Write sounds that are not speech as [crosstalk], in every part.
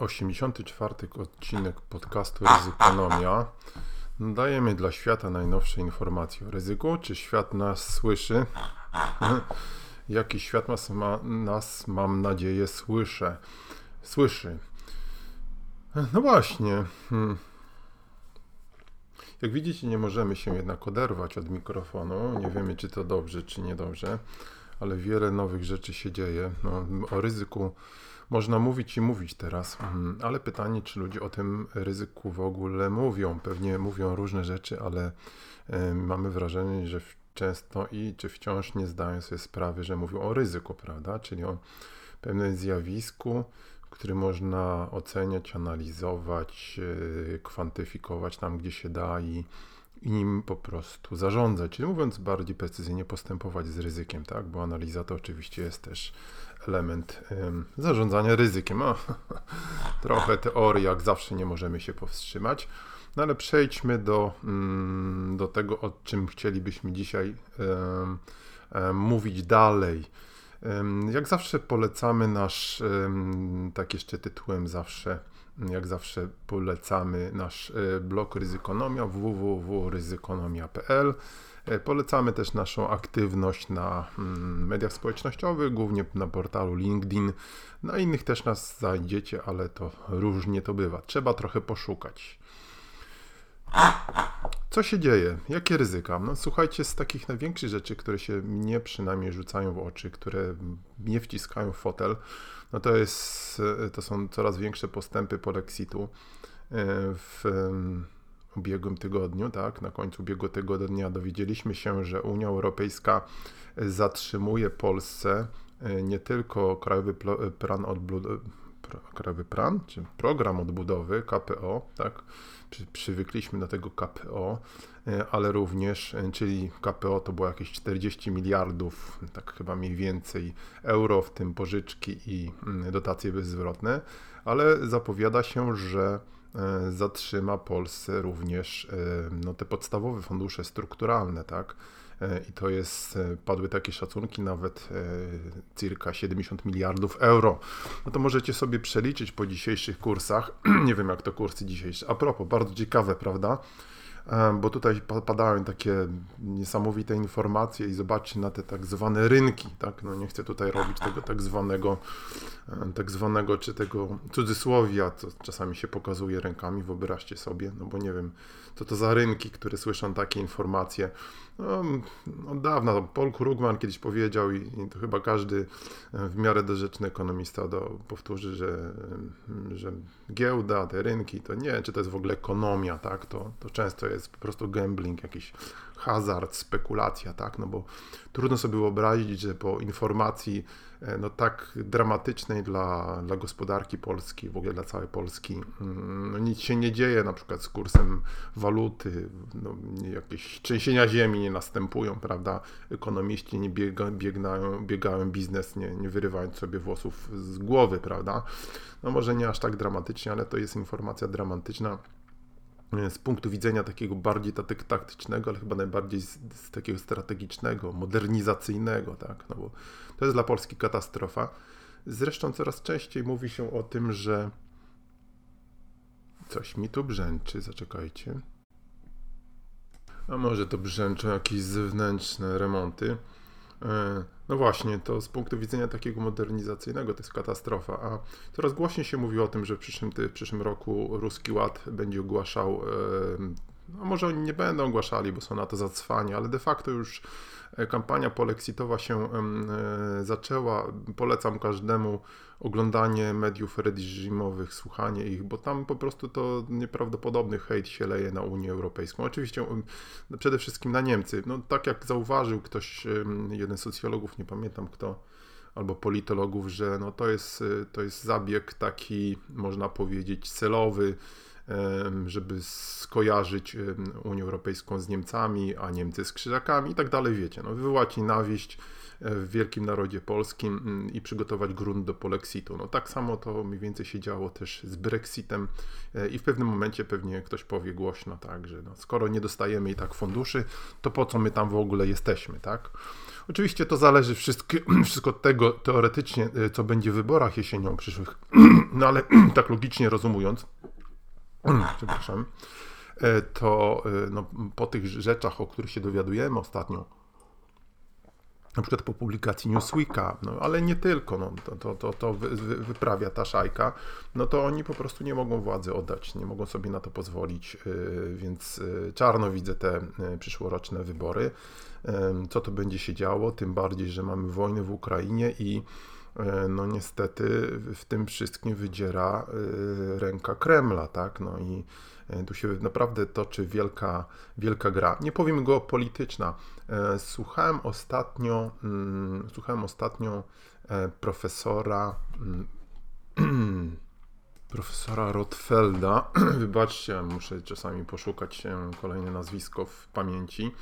84 odcinek podcastu Ryzykonomia. Dajemy dla świata najnowsze informacje o ryzyku. Czy świat nas słyszy? [laughs] Jaki świat nas, ma, nas mam nadzieję, słyszę. Słyszy. No właśnie. Hmm. Jak widzicie, nie możemy się jednak oderwać od mikrofonu. Nie wiemy, czy to dobrze, czy niedobrze, ale wiele nowych rzeczy się dzieje. No, o ryzyku można mówić i mówić teraz, mm, ale pytanie, czy ludzie o tym ryzyku w ogóle mówią. Pewnie mówią różne rzeczy, ale mamy wrażenie, że często i czy wciąż nie zdają sobie sprawy, że mówią o ryzyku, prawda? Czyli o pewnym zjawisku, który można oceniać, analizować, e, kwantyfikować tam, gdzie się da i, i nim po prostu zarządzać. Czyli mówiąc bardziej precyzyjnie, postępować z ryzykiem, tak? Bo analiza to oczywiście jest też element zarządzania ryzykiem. O, [laughs] trochę teorii, jak zawsze nie możemy się powstrzymać. No ale przejdźmy do, mm, do tego, o czym chcielibyśmy dzisiaj mówić dalej. Jak zawsze polecamy nasz, tak jeszcze tytułem zawsze, jak zawsze polecamy nasz e, blog Ryzykonomia www.ryzykonomia.pl polecamy też naszą aktywność na mm, mediach społecznościowych, głównie na portalu LinkedIn. Na innych też nas znajdziecie, ale to różnie to bywa. Trzeba trochę poszukać. Co się dzieje? Jakie ryzyka? No słuchajcie, z takich największych rzeczy, które się mnie przynajmniej rzucają w oczy, które mnie wciskają w fotel, no to, jest, e, to są coraz większe postępy polexitu e, w ubiegłym tygodniu, tak, na końcu ubiegłego tygodnia dowiedzieliśmy się, że Unia Europejska zatrzymuje Polsce e, nie tylko Krajowy Plan Odbudowy, Krajowy Plan, czy Program Odbudowy, KPO, tak, Przy, przywykliśmy do tego KPO, e, ale również, e, czyli KPO to było jakieś 40 miliardów, tak chyba mniej więcej euro, w tym pożyczki i mm, dotacje bezzwrotne, ale zapowiada się, że E, zatrzyma Polsce również e, no, te podstawowe fundusze strukturalne, tak? E, I to jest, padły takie szacunki, nawet circa 70 miliardów euro. No to możecie sobie przeliczyć po dzisiejszych kursach. [clears throat] Nie wiem, jak to kursy dzisiejsze. A propos, bardzo ciekawe, prawda? Bo tutaj padają takie niesamowite informacje i zobaczcie na te tak zwane rynki, tak, no nie chcę tutaj robić tego tak zwanego, tak zwanego, czy tego cudzysłowia, co czasami się pokazuje rękami, wyobraźcie sobie, no bo nie wiem, co to za rynki, które słyszą takie informacje, no, od dawna, Paul Krugman kiedyś powiedział i, i, to chyba każdy e, w miarę dorzeczny ekonomista do, powtórzy, że, że giełda, te rynki, to nie, czy to jest w ogóle ekonomia, tak, to, to często jest po prostu gambling, jakiś hazard, spekulacja, tak, no bo trudno sobie wyobrazić, że po informacji E, no, tak dramatycznej dla, dla gospodarki Polski, w ogóle dla całej Polski. Mm, no, nic się nie dzieje na przykład z kursem waluty, no, jakieś trzęsienia ziemi nie następują, prawda? Ekonomiści nie biega, biegnają, biegają biznes, nie, nie wyrywając sobie włosów z głowy, prawda? No może nie aż tak dramatycznie, ale to jest informacja dramatyczna z punktu widzenia takiego bardziej taktycznego, ale chyba najbardziej z, z, takiego strategicznego, modernizacyjnego, tak, no bo to jest dla Polski katastrofa. Zresztą coraz częściej mówi się o tym, że coś mi tu brzęczy, zaczekajcie. A może to brzęczą jakieś zewnętrzne remonty. E, no właśnie, to z punktu widzenia takiego modernizacyjnego to jest katastrofa, a coraz głośniej się mówi o tym, że w przyszłym, w przyszłym roku Ruski Ład będzie ogłaszał, no może oni nie będą ogłaszali, bo są na to zacwani, ale de facto już E, kampania polexitowa się e, zaczęła. Polecam każdemu oglądanie mediów reżimowych, słuchanie ich, bo tam po prostu to nieprawdopodobny hejt się leje na Unię Europejską. Oczywiście przede wszystkim na Niemcy. No, tak jak zauważył ktoś, jeden z socjologów, nie pamiętam kto, albo politologów, że no to, jest, to jest zabieg taki, można powiedzieć, celowy, żeby skojarzyć Unię Europejską z Niemcami, a Niemcy z Krzyżakami i tak dalej, wiecie, no, wywołać nienawiść e, w wielkim narodzie polskim mm, i przygotować grunt do polexitu. No tak samo to mniej więcej się działo też z Brexitem e, i w pewnym momencie pewnie ktoś powie głośno, tak, że no, skoro nie dostajemy i tak funduszy, to po co my tam w ogóle jesteśmy, tak? Oczywiście to zależy wszystko, [clears throat] wszystko od tego teoretycznie, e, co będzie w wyborach jesienią przyszłych, [clears throat] no ale [clears throat] tak logicznie rozumując, przepraszam, e, to e, no, po tych rzeczach, o których się dowiadujemy ostatnio, na przykład po publikacji Newsweeka, no ale nie tylko, no, to, to, to, to wy, wy, wyprawia ta szajka, no to oni po prostu nie mogą władzy oddać, nie mogą sobie na to pozwolić, więc czarno widzę te przyszłoroczne wybory. Co to będzie się działo, tym bardziej, że mamy wojnę w Ukrainie i e, no niestety w tym wszystkim wydziera e, ręka Kremla, tak? No i e, tu się naprawdę toczy wielka, wielka gra. Nie powiem geopolityczna. Słuchałem ostatnio, mm, słuchałem ostatnio profesora mm, [clears throat] profesora Rotfelda. [clears throat] Wybaczcie, muszę czasami poszukać kolejne nazwisko w pamięci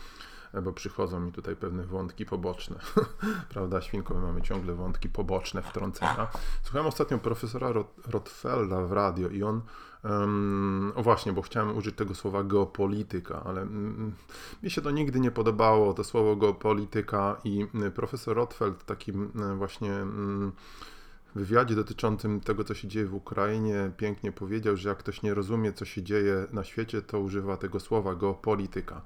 bo przychodzą mi tutaj pewne wątki poboczne. [laughs] Prawda, Świnko, my mamy ciągle wątki poboczne, wtrącenia. Słuchałem ostatnio profesora Rotfelda w radio i on o właśnie, bo chciałem użyć tego słowa geopolityka, ale mm, mi się to nigdy nie podobało, to słowo geopolityka i y, profesor Rotfeld takim właśnie mm, wywiadzie dotyczącym tego, co się dzieje w Ukrainie, pięknie powiedział, że jak ktoś nie rozumie, co się dzieje na świecie, to używa tego słowa geopolityka.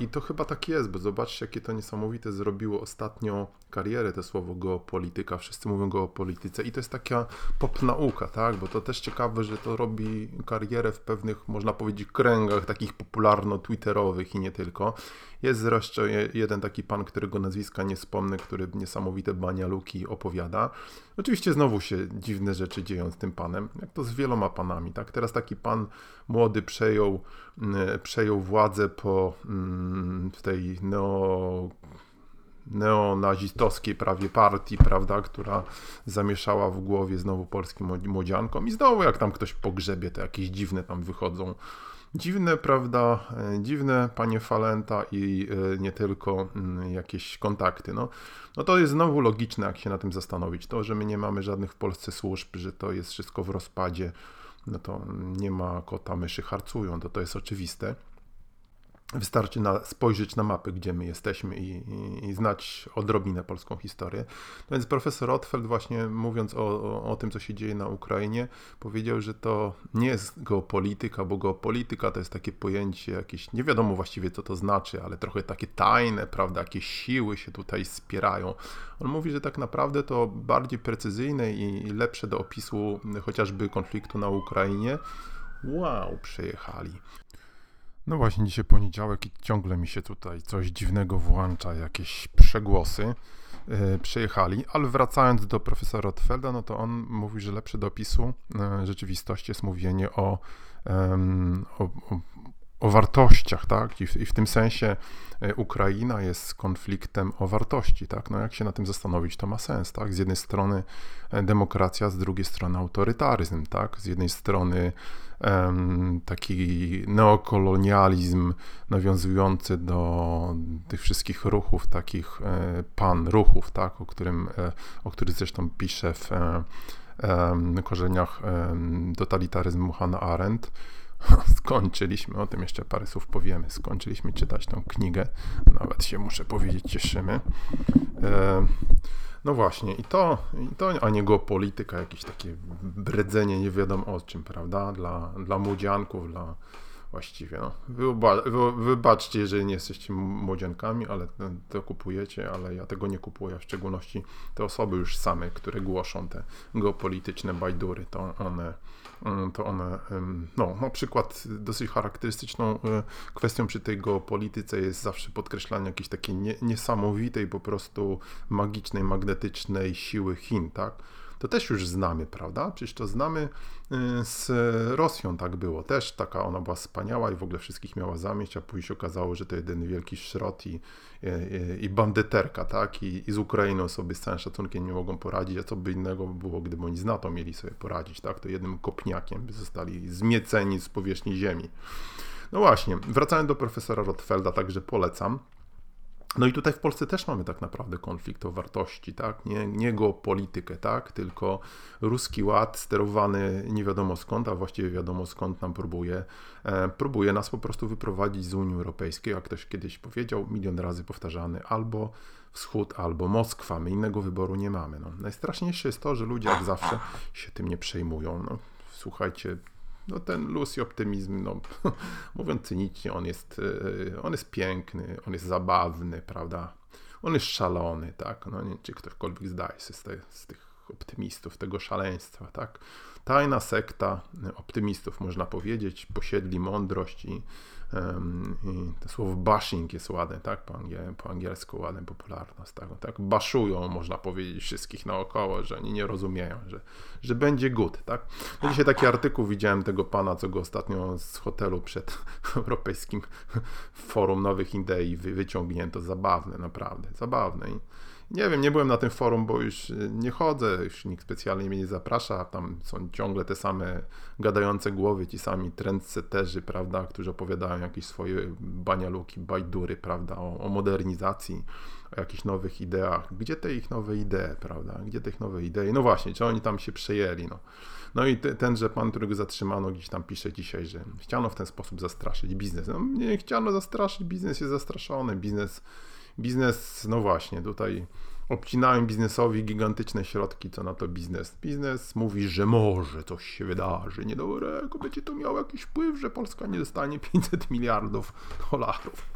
I to chyba tak jest, bo zobaczcie, jakie to niesamowite zrobiło ostatnio karierę, to słowo geopolityka. Wszyscy mówią geopolityce i to jest taka pop nauka, tak? Bo to też ciekawe, że to robi karierę w pewnych, można powiedzieć, kręgach takich popularno-twitterowych i nie tylko. Jest zresztą jeden taki pan, którego nazwiska nie wspomnę, który niesamowite banialuki opowiada. Oczywiście znowu się dziwne rzeczy dzieją z tym panem, jak to z wieloma panami, tak? Teraz taki pan młody przejął, przejął władzę po mm, tej neo neonazistowskiej prawie partii, prawda, która zamieszała w głowie znowu polskim młodziankom i znowu jak tam ktoś pogrzebie, to jakieś dziwne tam wychodzą Dziwne, prawda? E, dziwne, panie Falenta i e, nie tylko jakieś kontakty. No, no to jest znowu logiczne, jak się na tym zastanowić. To, że my nie mamy żadnych w Polsce służb, że to jest wszystko w rozpadzie, no to nie ma kota, myszy harcują, to to jest oczywiste. Wystarczy na, spojrzeć na mapy, gdzie my jesteśmy i, i, i, znać odrobinę polską historię. No więc profesor Otfeld właśnie mówiąc o, o, o, tym, co się dzieje na Ukrainie, powiedział, że to nie jest geopolityka, bo geopolityka to jest takie pojęcie jakieś, nie wiadomo właściwie co to znaczy, ale trochę takie tajne, prawda, jakieś siły się tutaj spierają. On mówi, że tak naprawdę to bardziej precyzyjne i lepsze do opisu chociażby konfliktu na Ukrainie. Wow, przejechali. No właśnie, dzisiaj poniedziałek i ciągle mi się tutaj coś dziwnego włącza, jakieś przegłosy yy, ale wracając do profesora Rotfelda, no to on mówi, że lepsze do opisu yy, rzeczywistości jest mówienie o, yy, o, o o wartościach, tak? I w, I w, tym sensie e, Ukraina jest konfliktem o wartości, tak? No jak się na tym zastanowić, to ma sens, tak? Z jednej strony demokracja, z drugiej strony autorytaryzm, tak? Z jednej strony taki neokolonializm nawiązujący do tych wszystkich ruchów, takich e, pan ruchów, tak? O którym, e, o których zresztą pisze w e, korzeniach totalitaryzmu Hannah Arendt, [laughs] skończyliśmy, o tym jeszcze parę słów powiemy, skończyliśmy czytać tą knigę, nawet się muszę powiedzieć cieszymy. No właśnie, i to, i to, a nie geopolityka, jakieś takie bredzenie nie wiadomo o czym, prawda, dla, dla młodzianków, dla właściwie, no. Wyba, wy, wybaczcie, jeżeli nie jesteście młodziankami, ale to kupujecie, ale ja tego nie kupuję, w szczególności te osoby już same, które głoszą te geopolityczne bajdury, to one to one, no na przykład dosyć charakterystyczną e, kwestią przy tej geopolityce jest zawsze podkreślanie jakiejś takiej nie, niesamowitej, po prostu magicznej, magnetycznej siły Chin, tak? To też już znamy, prawda? Przecież to znamy y, z Rosją, tak było. Też taka ona była wspaniała i w ogóle wszystkich miała zamieść, a później się okazało, że to jeden wielki szrot i, i, i bandyterka, tak? I, I z Ukrainą sobie z całym szacunkiem nie mogą poradzić, a co by innego było, gdyby oni z NATO mieli sobie poradzić, tak? To jednym kopniakiem by zostali zmieceni z powierzchni ziemi. No właśnie, wracając do profesora Rotfelda, także polecam. No i tutaj w Polsce też mamy tak naprawdę konflikt o wartości, tak? Nie, nie geopolitykę, tak? Tylko ruski ład sterowany nie wiadomo skąd, a właściwie wiadomo skąd nam próbuje, e, próbuje nas po prostu wyprowadzić z Unii Europejskiej, jak ktoś kiedyś powiedział, milion razy powtarzany, albo wschód, albo Moskwa. My innego wyboru nie mamy. No. Najstraszniejsze jest to, że ludzie jak zawsze się tym nie przejmują. No, słuchajcie, no ten luz i optymizm, no, [laughs] mówiąc cynicznie, on jest, e, on jest piękny, on jest zabawny, prawda? On jest szalony, tak? No nie czy ktokolwiek zdaje sobie z, te, z tych optymistów, tego szaleństwa, tak? Tajna sekta optymistów, można powiedzieć, posiedli mądrość i i to słowo bashing jest ładne, tak? Po, angiel, po angielsku ładne popularność, tak? tak? Baszują, można powiedzieć, wszystkich naokoło, że oni nie rozumieją, że, że będzie good, tak? No dzisiaj taki artykuł widziałem tego pana, co go ostatnio z hotelu przed [laughs] Europejskim Forum Nowych Idei wyciągnięto. Zabawne, naprawdę, zabawne. I, nie wiem, nie byłem na tym forum, bo już y, nie chodzę, już nikt specjalnie mnie nie zaprasza. Tam są ciągle te same gadające głowy, ci sami trendseterzy, prawda, którzy opowiadają jakieś swoje banialuki, bajdury, prawda, o, o modernizacji, o jakichś nowych ideach. Gdzie te ich nowe idee, prawda? Gdzie te ich nowe idee? No właśnie, czy oni tam się przejęli, no. No i te, tenże pan, którego zatrzymano, gdzieś tam pisze dzisiaj, że chciano w ten sposób zastraszyć biznes. No nie chciano zastraszyć, biznes jest zastraszony, biznes Biznes, no właśnie, tutaj obcinałem biznesowi gigantyczne środki, co na to biznes. Biznes mówi, że może coś się wydarzy niedobrego, będzie to miało jakiś wpływ, że Polska nie dostanie 500 miliardów dolarów.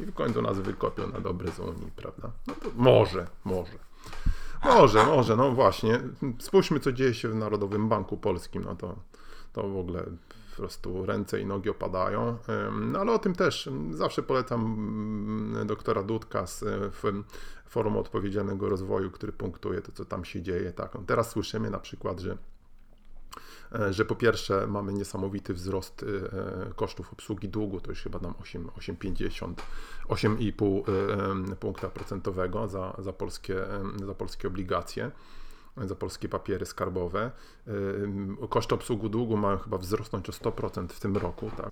I w końcu nas wykopią na dobre z Unii, prawda? No to może, może. Może, może, no właśnie. Spójrzmy, co dzieje się w Narodowym Banku Polskim, no to, to w ogóle prostu ręce i nogi opadają. No ale o tym też zawsze polecam mm, doktora Dudka z Forum Odpowiedzialnego Rozwoju, który punktuje to, co tam się dzieje. Tak. Teraz słyszymy na przykład, że e, że po pierwsze mamy niesamowity wzrost e, kosztów obsługi długu, to już chyba nam 8,50, 8,5 punkta procentowego za, za, polskie, za polskie obligacje za polskie papiery skarbowe. Koszty obsługi długu mają chyba wzrosnąć o 100% w tym roku. Tak.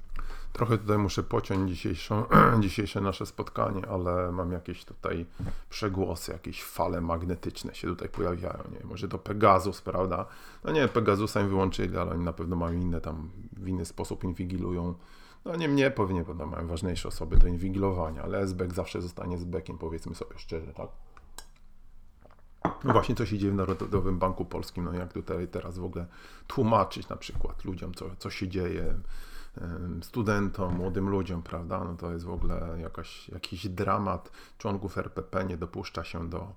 Trochę tutaj muszę pociąć dzisiejszą, [clears throat] dzisiejsze nasze spotkanie, ale mam jakieś tutaj przegłosy, jakieś fale magnetyczne się tutaj pojawiają. Nie? Może to Pegasus, prawda? No nie, Pegasusa im wyłączyli, ale oni na pewno mają inne tam, w inny sposób inwigilują. No nie mnie pewnie, bo mają ważniejsze osoby do inwigilowania, ale SBEK zawsze zostanie SBEKiem, powiedzmy sobie szczerze, tak? No właśnie, co się dzieje w Narodowym Banku Polskim, no jak tutaj teraz w ogóle tłumaczyć na przykład ludziom, co, co się dzieje, studentom, młodym ludziom, prawda? No to jest w ogóle jakaś, jakiś dramat. Członków RPP nie dopuszcza się do,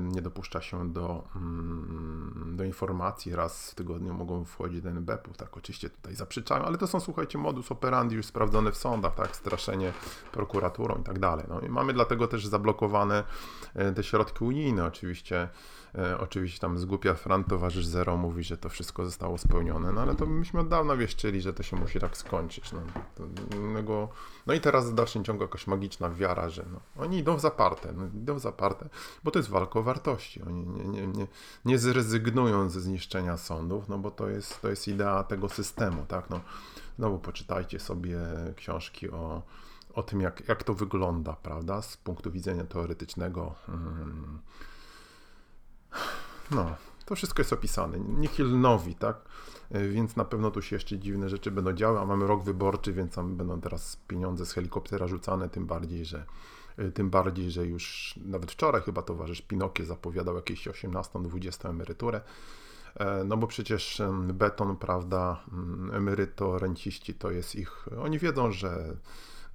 nie dopuszcza się do, mm, do informacji. Raz w tygodniu mogą wchodzić do NBP-ów, tak oczywiście tutaj zaprzeczają, ale to są, słuchajcie, modus operandi już sprawdzone w sądach, tak? Straszenie prokuraturą i tak dalej. No i mamy dlatego też zablokowane e, te środki unijne, oczywiście E, oczywiście tam zgłupia Fran, towarzysz Zero, mówi, że to wszystko zostało spełnione, no ale to myśmy od dawna wieszczyli, że to się musi tak skończyć. No, innego... no i teraz w dalszym ciągu jakaś magiczna wiara, że no, oni idą w zaparte, no, idą w zaparte, bo to jest walka o wartości. Oni nie, nie, nie, nie zrezygnują ze zniszczenia sądów, no bo to jest, to jest idea tego systemu, tak? No, znowu poczytajcie sobie książki o o tym, jak, jak to wygląda, prawda, z punktu widzenia teoretycznego. Hmm no, to wszystko jest opisane. Nihil nowi, tak? Więc na pewno tu się jeszcze dziwne rzeczy będą działy, a mamy rok wyborczy, więc tam będą teraz pieniądze z helikoptera rzucane, tym bardziej, że tym bardziej, że już nawet wczoraj chyba towarzysz Pinokie zapowiadał jakieś 18-20 emeryturę. E, no bo przecież beton, prawda, emeryto, renciści to jest ich, oni wiedzą, że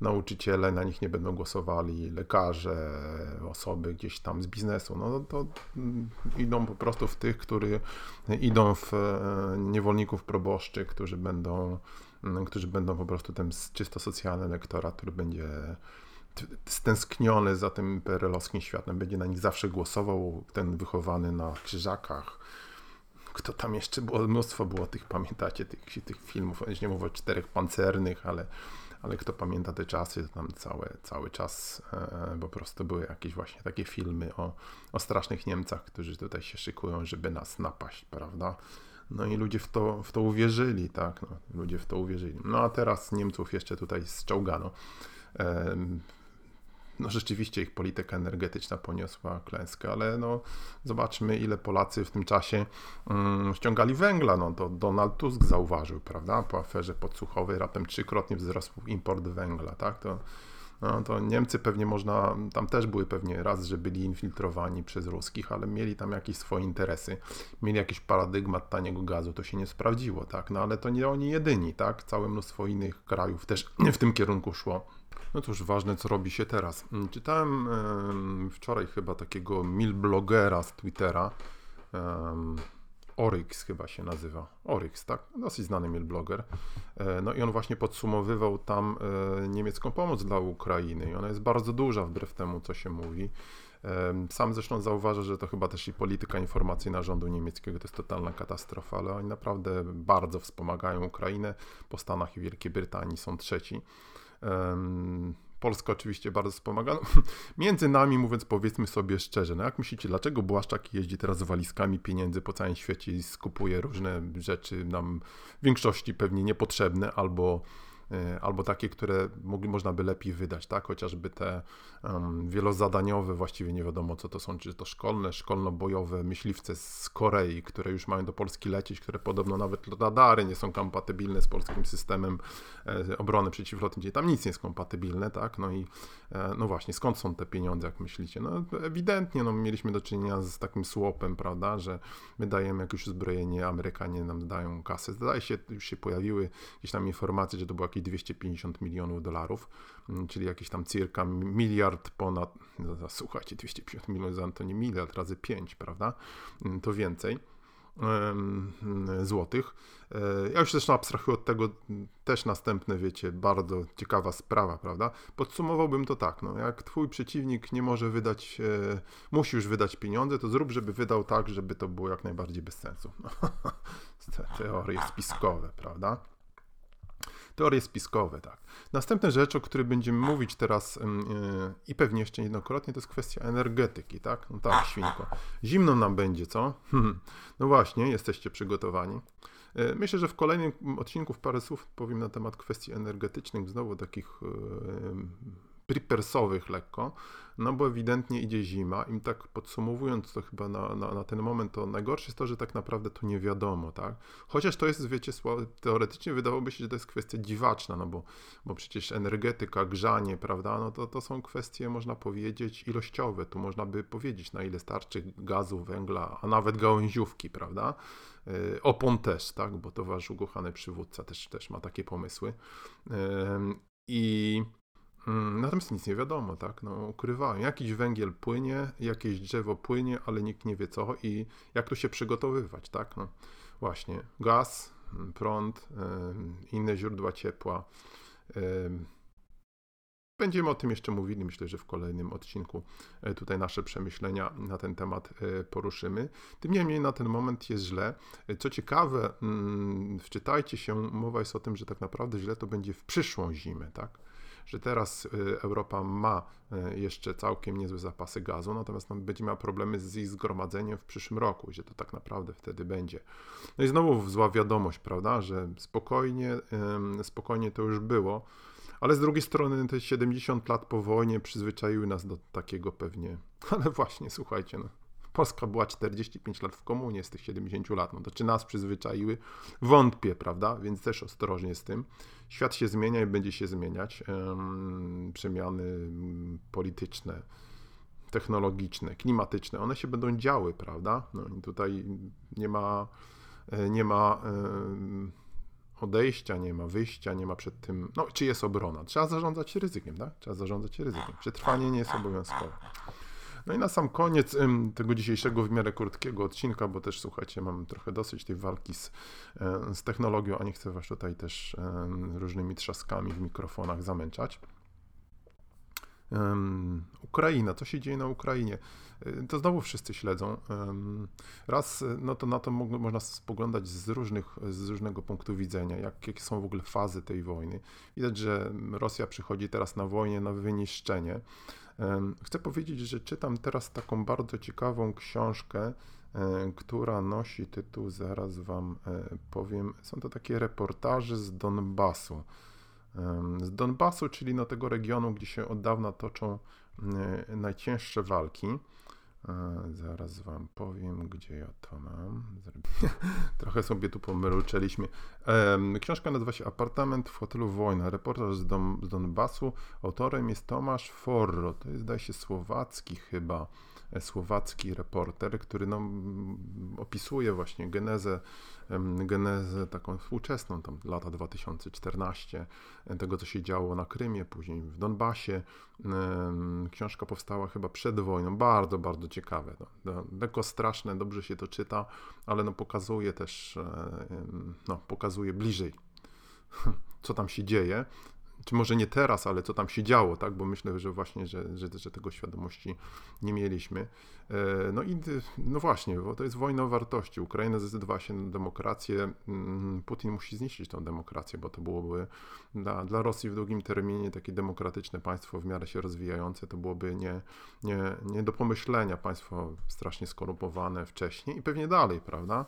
nauczyciele na nich nie będą głosowali, lekarze, osoby gdzieś tam z biznesu, no to mm, idą po prostu w tych, którzy idą w e, niewolników proboszczy, którzy będą, mm, którzy będą po prostu ten czysto socjalny elektorat, który będzie stęskniony za tym perelowskim światem, będzie na nich zawsze głosował, ten wychowany na krzyżakach, kto tam jeszcze było, mnóstwo było tych, pamiętacie, tych, tych filmów, nie mówię o czterech pancernych, ale, ale kto pamięta te czasy, to tam cały, cały czas e, po prostu były jakieś właśnie takie filmy o, o strasznych Niemcach, którzy tutaj się szykują, żeby nas napaść, prawda? No i ludzie w to, w to uwierzyli, tak, no, ludzie w to uwierzyli. No a teraz Niemców jeszcze tutaj zczołgano. E, no rzeczywiście ich polityka energetyczna poniosła klęskę, ale no zobaczmy ile Polacy w tym czasie um, ściągali węgla, no to Donald Tusk zauważył, prawda, po aferze podsłuchowej raptem trzykrotnie wzrósł import węgla, tak, to no, to Niemcy pewnie można, tam też były pewnie raz, że byli infiltrowani przez ruskich, ale mieli tam jakieś swoje interesy, mieli jakiś paradygmat taniego gazu, to się nie sprawdziło, tak, no ale to nie oni jedyni, tak, całe mnóstwo innych krajów też [clears throat] w tym kierunku szło. No cóż, ważne co robi się teraz. Mm, czytałem wczoraj chyba takiego milblogera z Twittera. Oryx chyba się nazywa. Oryx, tak? Dosyć znany milbloger. E, no i on właśnie podsumowywał tam e, niemiecką pomoc dla Ukrainy. I ona jest bardzo duża wbrew temu, co się mówi. Sam zresztą zauważa, że to chyba też i polityka informacyjna rządu niemieckiego to jest totalna katastrofa, ale oni naprawdę bardzo wspomagają Ukrainę. Po Stanach i Wielkiej Brytanii są trzeci. Polska oczywiście bardzo wspomaga. No, [laughs] między nami mówiąc, powiedzmy sobie szczerze, no jak myślicie, dlaczego Błaszczak jeździ teraz z walizkami pieniędzy po całym świecie i skupuje różne rzeczy nam w większości pewnie niepotrzebne albo albo takie, które mogli, można by lepiej wydać, tak? Chociażby te um, wielozadaniowe, właściwie nie wiadomo co to są, czy to szkolne, szkolno-bojowe myśliwce z Korei, które już mają do Polski lecieć, które podobno nawet radary nie są kompatybilne z polskim systemem e, obrony przeciwlotniczej. Tam nic nie jest kompatybilne, tak? No i e, no właśnie, skąd są te pieniądze, jak myślicie? No ewidentnie, no mieliśmy do czynienia z takim słopem, prawda, że my dajemy jakieś uzbrojenie, Amerykanie nam dają kasę. Zdaje się, już się pojawiły jakieś tam informacje, że to było jakieś 250 milionów dolarów, mm, czyli jakieś tam circa miliard ponad, no, słuchajcie, 250 milionów to nie miliard razy 5, prawda? Mm, to więcej złotych. E, ja już zresztą abstrahuję od tego, też następne, wiecie, bardzo ciekawa sprawa, prawda? Podsumowałbym to tak, no, jak twój przeciwnik nie może wydać, e, musi już wydać pieniądze, to zrób, żeby wydał tak, żeby to było jak najbardziej bez sensu. [laughs] Teorie spiskowe, prawda? Teorie spiskowe, tak. Następna rzecz, o której będziemy mówić teraz yy, i pewnie jeszcze niejednokrotnie, to jest kwestia energetyki, tak? No tak, świnko. Zimno nam będzie, co? Hmm. No właśnie, jesteście przygotowani. Yy, myślę, że w kolejnym odcinku parę słów powiem na temat kwestii energetycznych, znowu takich yy, prepersowych lekko, no bo ewidentnie idzie zima i tak podsumowując to chyba na, na, na, ten moment, to najgorsze jest to, że tak naprawdę to nie wiadomo, tak? Chociaż to jest, wiecie, teoretycznie wydawałoby się, że to jest kwestia dziwaczna, no bo, bo przecież energetyka, grzanie, prawda, no to, to są kwestie, można powiedzieć, ilościowe. Tu można by powiedzieć, na ile starczy gazu, węgla, a nawet gałęziówki, prawda? Y, opon też, tak, bo to wasz ukochany przywódca też, też ma takie pomysły. I Mm, natomiast nic nie wiadomo, tak? No, ukrywają. Jakiś węgiel płynie, jakieś drzewo płynie, ale nikt nie wie co i jak tu się przygotowywać, tak? No, właśnie, gaz, mm, prąd, inne źródła ciepła. Będziemy o tym jeszcze mówili, myślę, że w kolejnym odcinku e, tutaj nasze przemyślenia na ten temat e, poruszymy. Tym niemniej na ten moment jest źle. E, co ciekawe, mm, wczytajcie się, mowa jest o tym, że tak naprawdę źle to będzie w przyszłą zimę, tak? Że teraz y, Europa ma y, jeszcze całkiem niezłe zapasy gazu, natomiast będzie miała problemy z ich zgromadzeniem w przyszłym roku, gdzie to tak naprawdę wtedy będzie. No i znowu zła wiadomość, prawda, że spokojnie, spokojnie to już było, ale z drugiej strony te 70 lat po wojnie przyzwyczaiły nas do takiego pewnie, [laughs] ale właśnie, słuchajcie, no, Polska była 45 lat w komunie z tych 70 lat. No to czy nas przyzwyczaiły? Wątpię, prawda? Więc też ostrożnie z tym. Świat się zmienia i będzie się zmieniać. Przemiany mm, polityczne, technologiczne, klimatyczne, one się będą działy, prawda? No i tutaj nie ma, e, nie ma odejścia, nie ma wyjścia, nie ma przed tym, no czy jest obrona. Trzeba zarządzać ryzykiem, tak? Trzeba zarządzać ryzykiem. Przetrwanie nie jest obowiązkowe. No i na sam koniec tego dzisiejszego w miarę krótkiego odcinka, bo też słuchajcie, mam trochę dosyć tej walki z, e, z technologią, a nie chcę was tutaj też różnymi trzaskami w mikrofonach zamęczać. Ukraina, co się dzieje na Ukrainie? Y, to znowu wszyscy śledzą. Raz, no to na to można spoglądać z, różnych, z różnego punktu widzenia, jak, jakie są w ogóle fazy tej wojny. Widać, że Rosja przychodzi teraz na wojnę, na wyniszczenie. Chcę powiedzieć, że czytam teraz taką bardzo ciekawą książkę, e, która nosi tytuł, zaraz Wam e, powiem, są to takie reportaże z Donbasu. Z Donbasu, czyli no tego regionu, gdzie się od dawna toczą e, najcięższe walki. Zaraz Wam powiem, gdzie ja to mam. [laughs] Trochę sobie tu pomyluczeliśmy. Książka nazywa się Apartament w hotelu Wojna. Reportaż z, z Donbasu. Autorem jest Tomasz Forro. To jest, zdaje się, słowacki chyba słowacki reporter, który no, opisuje właśnie genezę, genezę taką współczesną, tam lata 2014, tego co się działo na Krymie, później w Donbasie. Książka powstała chyba przed wojną, bardzo, bardzo ciekawe. No, no, lekko straszne, dobrze się to czyta, ale no, pokazuje też, e, no, pokazuje bliżej [laughs] co tam się dzieje czy może nie teraz, ale co tam się działo, tak? Bo myślę, że właśnie, że, że, że tego świadomości nie mieliśmy. E, no i no właśnie, bo to jest wojna o wartości. Ukraina zdecydowała się na demokrację. Mm, Putin musi zniszczyć tę demokrację, bo to byłoby dla, dla Rosji w długim terminie takie demokratyczne państwo w miarę się rozwijające, to byłoby nie, nie, nie do pomyślenia. Państwo strasznie skorumpowane wcześniej i pewnie dalej, prawda?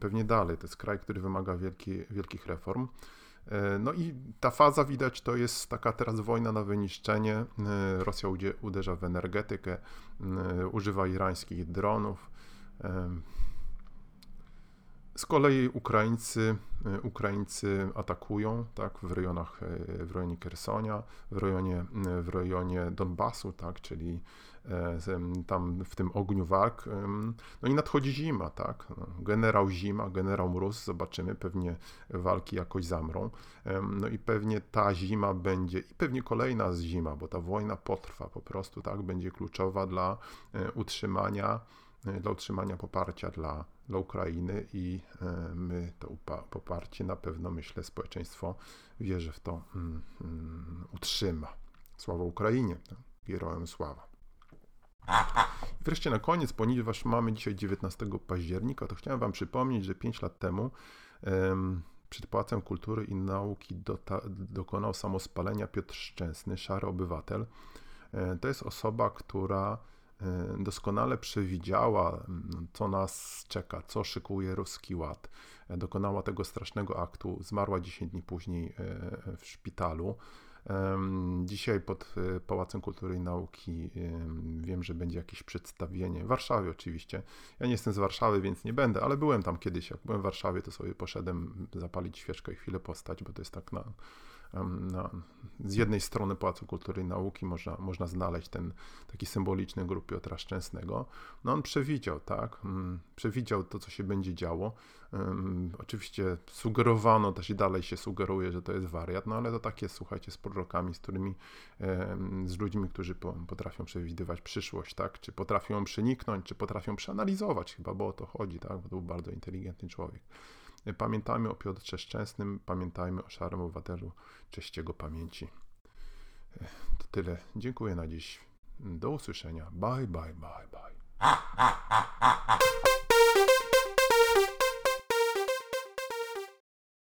Pewnie dalej. To jest kraj, który wymaga wielki, wielkich reform. E, no i ta faza widać to jest taka teraz wojna na wyniszczenie. E, Rosja uderza w energetykę, e, używa irańskich dronów. Z kolei Ukraińcy, Ukraińcy atakują tak, w rejonach, w rejonie Kersonia, w rejonie, w rejonie Donbasu, tak, czyli tam w tym ogniu walk. No i nadchodzi zima, tak. No, generał zima, generał mróz, zobaczymy, pewnie walki jakoś zamrą. No i pewnie ta zima będzie, i pewnie kolejna zima, bo ta wojna potrwa po prostu, tak, będzie kluczowa dla e, utrzymania e, dla utrzymania poparcia dla, dla Ukrainy i e, my to poparcie na pewno, myślę, społeczeństwo wierzę w to mm, mm, utrzyma. Sława Ukrainie, herojem sława. Wreszcie na koniec, ponieważ mamy dzisiaj 19 października, to chciałem Wam przypomnieć, że 5 lat temu przed Pałacem Kultury i Nauki dokonał samospalenia Piotr Szczęsny, szary obywatel. E, to jest osoba, która doskonale przewidziała, co nas czeka, co szykuje Ruski Ład. E, dokonała tego strasznego aktu, zmarła 10 dni później w szpitalu. Dzisiaj pod e, Pałacem Kultury i Nauki wiem, że będzie jakieś przedstawienie. W Warszawie oczywiście. Ja nie jestem z Warszawy, więc nie będę, ale byłem tam kiedyś. Jak byłem w Warszawie, to sobie poszedłem zapalić świeczkę i chwilę postać, bo to jest tak na na, z jednej strony Pałacu Kultury i Nauki można, można znaleźć ten taki symboliczny grób Piotra Szczęsnego. No on przewidział, tak, mm, przewidział to, co się będzie działo. Oczywiście sugerowano, też i dalej się sugeruje, że to jest wariat, no ale to tak jest, słuchajcie, z prorokami, z którymi, z ludźmi, którzy potrafią przewidywać przyszłość, tak, czy potrafią ją przeniknąć, czy potrafią przeanalizować, chyba, bo o to chodzi, tak, bo to był bardzo inteligentny człowiek. Pamiętajmy o Piotrze Szczęsnym, pamiętajmy o Szarym Obywatelu, cześć jego pamięci. To tyle. Dziękuję na dziś. Do usłyszenia. Bye, bye, bye, bye.